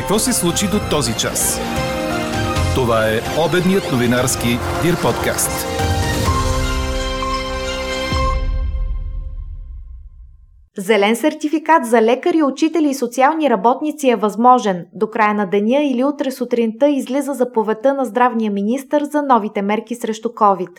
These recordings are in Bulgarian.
Какво се случи до този час? Това е обедният новинарски Дир подкаст. Зелен сертификат за лекари, учители и социални работници е възможен. До края на деня или утре сутринта излиза заповедта на здравния министр за новите мерки срещу COVID.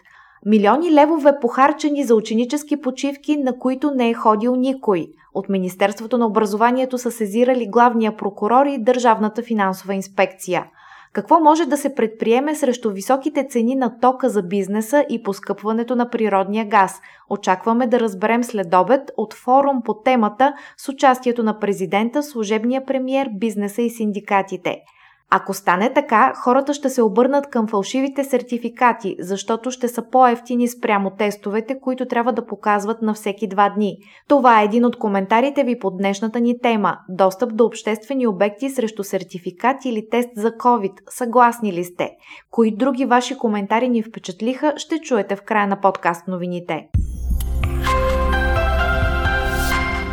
Милиони левове похарчени за ученически почивки, на които не е ходил никой. От Министерството на образованието са сезирали главния прокурор и Държавната финансова инспекция. Какво може да се предприеме срещу високите цени на тока за бизнеса и поскъпването на природния газ? Очакваме да разберем след обед от форум по темата с участието на президента, служебния премьер, бизнеса и синдикатите – ако стане така, хората ще се обърнат към фалшивите сертификати, защото ще са по-ефтини спрямо тестовете, които трябва да показват на всеки два дни. Това е един от коментарите ви по днешната ни тема – достъп до обществени обекти срещу сертификат или тест за COVID. Съгласни ли сте? Кои други ваши коментари ни впечатлиха, ще чуете в края на подкаст новините.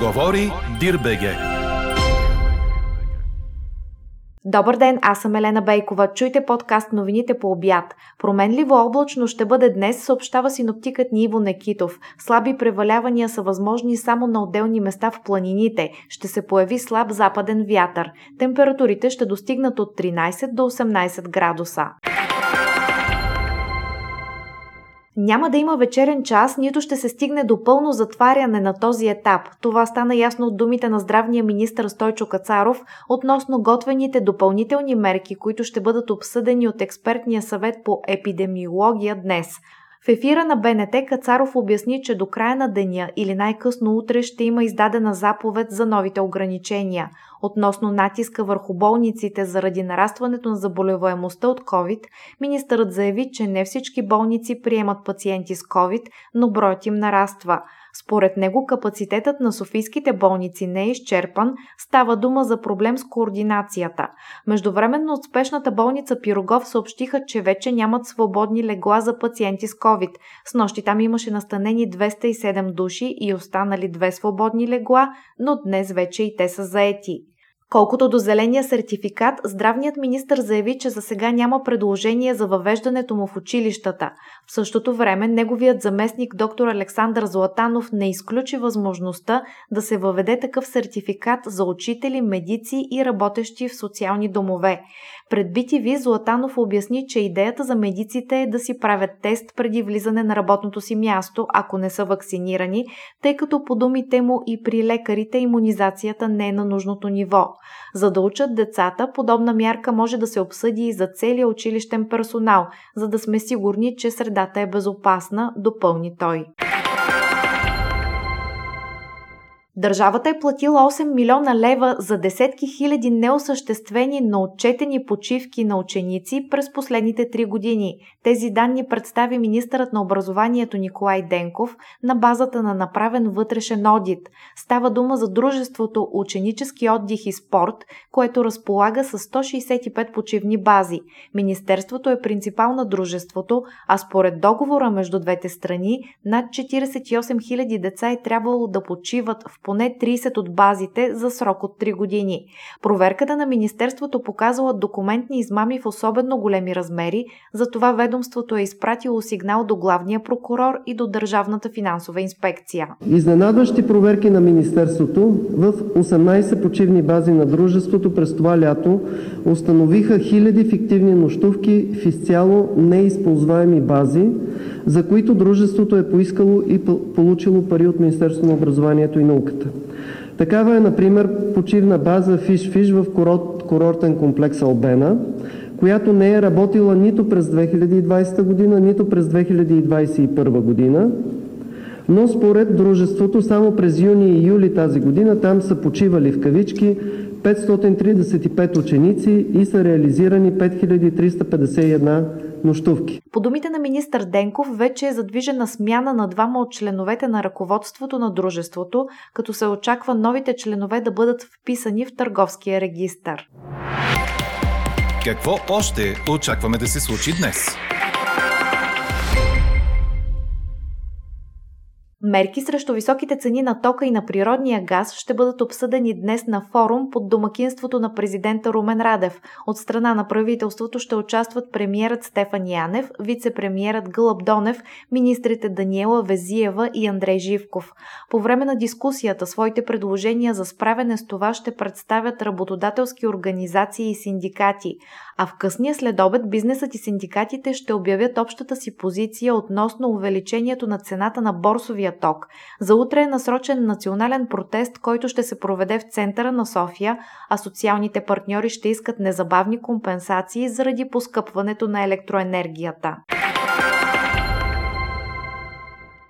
Говори Дирбеге. Добър ден, аз съм Елена Бейкова. Чуйте подкаст новините по обяд. Променливо облачно ще бъде днес, съобщава синоптикът Ниво Некитов. Слаби превалявания са възможни само на отделни места в планините. Ще се появи слаб западен вятър. Температурите ще достигнат от 13 до 18 градуса. Няма да има вечерен час, нито ще се стигне до пълно затваряне на този етап. Това стана ясно от думите на здравния министр Стойчо Кацаров относно готвените допълнителни мерки, които ще бъдат обсъдени от експертния съвет по епидемиология днес. В ефира на БНТ Кацаров обясни, че до края на деня или най-късно утре ще има издадена заповед за новите ограничения. Относно натиска върху болниците заради нарастването на заболеваемостта от COVID, министърът заяви, че не всички болници приемат пациенти с COVID, но броят им нараства – според него капацитетът на софийските болници не е изчерпан, става дума за проблем с координацията. Междувременно от спешната болница Пирогов съобщиха, че вече нямат свободни легла за пациенти с COVID. С нощи там имаше настанени 207 души и останали две свободни легла, но днес вече и те са заети. Колкото до зеления сертификат, здравният министр заяви, че за сега няма предложение за въвеждането му в училищата. В същото време, неговият заместник доктор Александър Златанов не изключи възможността да се въведе такъв сертификат за учители, медици и работещи в социални домове. Пред BTV Златанов обясни, че идеята за медиците е да си правят тест преди влизане на работното си място, ако не са вакцинирани, тъй като по думите му и при лекарите иммунизацията не е на нужното ниво. За да учат децата, подобна мярка може да се обсъди и за целия училищен персонал, за да сме сигурни, че средата е безопасна, допълни той. Държавата е платила 8 милиона лева за десетки хиляди неосъществени, но отчетени почивки на ученици през последните три години. Тези данни представи министърът на образованието Николай Денков на базата на направен вътрешен одит. Става дума за дружеството Ученически отдих и спорт, което разполага с 165 почивни бази. Министерството е принципал на дружеството, а според договора между двете страни, над 48 000 деца е трябвало да почиват в поне 30 от базите за срок от 3 години. Проверката на Министерството показала документни измами в особено големи размери, затова ведомството е изпратило сигнал до главния прокурор и до Държавната финансова инспекция. Изненадващи проверки на Министерството в 18 почивни бази на дружеството през това лято установиха хиляди фиктивни нощувки в изцяло неизползваеми бази, за които дружеството е поискало и получило пари от Министерството на образованието и науката. Такава е, например, почивна база Фиш-Фиш в курорт, курортен комплекс Албена, която не е работила нито през 2020 година, нито през 2021 година, но според дружеството само през юни и юли тази година там са почивали в кавички 535 ученици и са реализирани 5351 нощувки. По думите на министър Денков, вече е задвижена смяна на двама от членовете на ръководството на дружеството, като се очаква новите членове да бъдат вписани в търговския регистър. Какво още очакваме да се случи днес? Мерки срещу високите цени на тока и на природния газ ще бъдат обсъдени днес на форум под домакинството на президента Румен Радев. От страна на правителството ще участват премиерът Стефан Янев, вице-премиерът Гълъб Донев, министрите Даниела Везиева и Андрей Живков. По време на дискусията своите предложения за справяне с това ще представят работодателски организации и синдикати, а в късния следобед бизнесът и синдикатите ще обявят общата си позиция относно увеличението на цената на борсовия ток. За утре е насрочен национален протест, който ще се проведе в центъра на София, а социалните партньори ще искат незабавни компенсации заради поскъпването на електроенергията.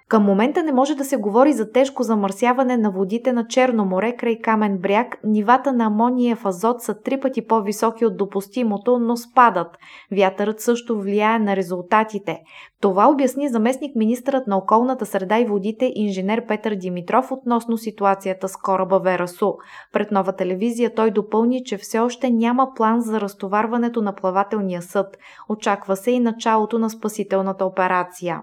Към момента не може да се говори за тежко замърсяване на водите на Черно море край Камен бряг. Нивата на амониев азот са три пъти по-високи от допустимото, но спадат. Вятърът също влияе на резултатите. Това обясни заместник министърът на околната среда и водите инженер Петър Димитров относно ситуацията с кораба Верасу. Пред нова телевизия той допълни, че все още няма план за разтоварването на плавателния съд. Очаква се и началото на спасителната операция.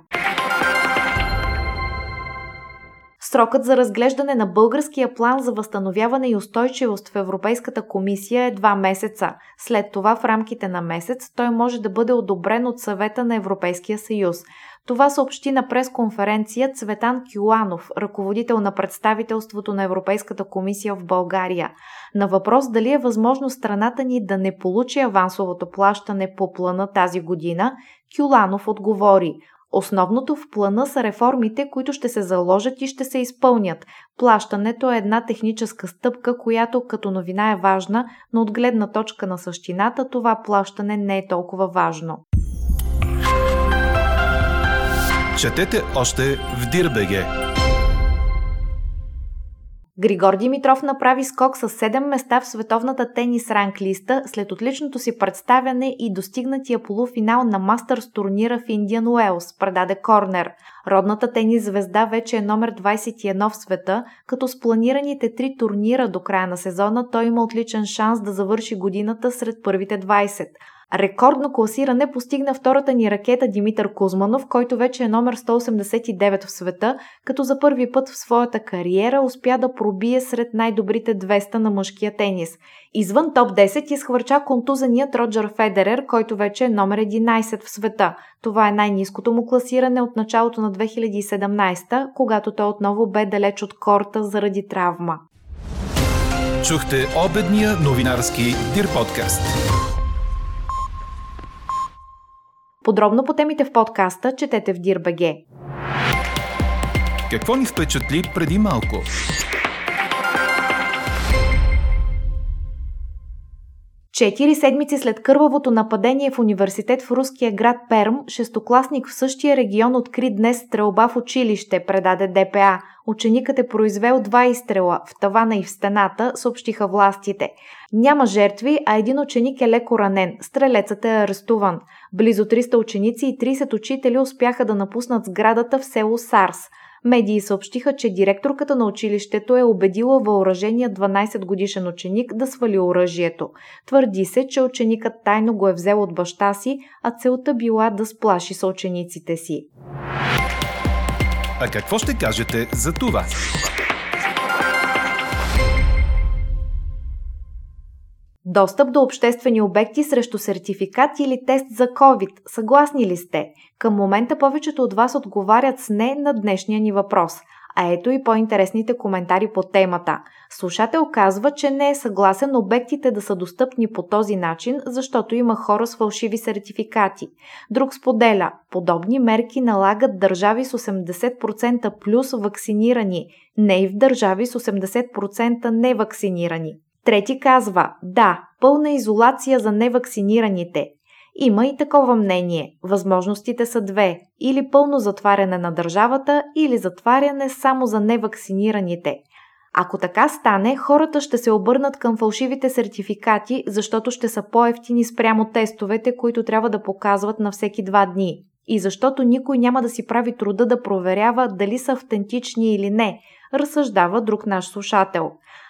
Срокът за разглеждане на българския план за възстановяване и устойчивост в Европейската комисия е два месеца. След това в рамките на месец той може да бъде одобрен от съвета на Европейския съюз. Това съобщи на пресконференция Цветан Кюланов, ръководител на представителството на Европейската комисия в България. На въпрос дали е възможно страната ни да не получи авансовото плащане по плана тази година, Кюланов отговори – Основното в плана са реформите, които ще се заложат и ще се изпълнят. Плащането е една техническа стъпка, която като новина е важна, но от гледна точка на същината това плащане не е толкова важно. Четете още в Дирбеге! Григор Димитров направи скок с 7 места в световната тенис ранг листа след отличното си представяне и достигнатия полуфинал на Мастърс турнира в Индиан Уелс, предаде Корнер. Родната тенис звезда вече е номер 21 в света, като с планираните три турнира до края на сезона той има отличен шанс да завърши годината сред първите 20. Рекордно класиране постигна втората ни ракета Димитър Кузманов, който вече е номер 189 в света, като за първи път в своята кариера успя да пробие сред най-добрите 200 на мъжкия тенис. Извън топ 10 изхвърча контузеният Роджер Федерер, който вече е номер 11 в света. Това е най-низкото му класиране от началото на 2017, когато той отново бе далеч от корта заради травма. Чухте обедния новинарски Дир подкаст. Подробно по темите в подкаста четете в Дирбеге. Какво ни впечатли преди малко? Четири седмици след кървавото нападение в университет в руския град Перм, шестокласник в същия регион откри днес стрелба в училище, предаде ДПА. Ученикът е произвел два изстрела в тавана и в стената, съобщиха властите. Няма жертви, а един ученик е леко ранен. Стрелецът е арестуван. Близо 300 ученици и 30 учители успяха да напуснат сградата в село Сарс – Медии съобщиха, че директорката на училището е убедила въоръжения 12 годишен ученик да свали оръжието. Твърди се, че ученикът тайно го е взел от баща си, а целта била да сплаши съучениците си. А какво ще кажете за това? Достъп до обществени обекти срещу сертификат или тест за COVID. Съгласни ли сте? Към момента повечето от вас отговарят с не на днешния ни въпрос. А ето и по-интересните коментари по темата. Слушател казва, че не е съгласен обектите да са достъпни по този начин, защото има хора с фалшиви сертификати. Друг споделя, подобни мерки налагат държави с 80% плюс вакцинирани, не и в държави с 80% невакцинирани. Трети казва, да, пълна изолация за невакцинираните. Има и такова мнение. Възможностите са две. Или пълно затваряне на държавата, или затваряне само за невакцинираните. Ако така стане, хората ще се обърнат към фалшивите сертификати, защото ще са по-ефтини спрямо тестовете, които трябва да показват на всеки два дни. И защото никой няма да си прави труда да проверява дали са автентични или не, разсъждава друг наш слушател.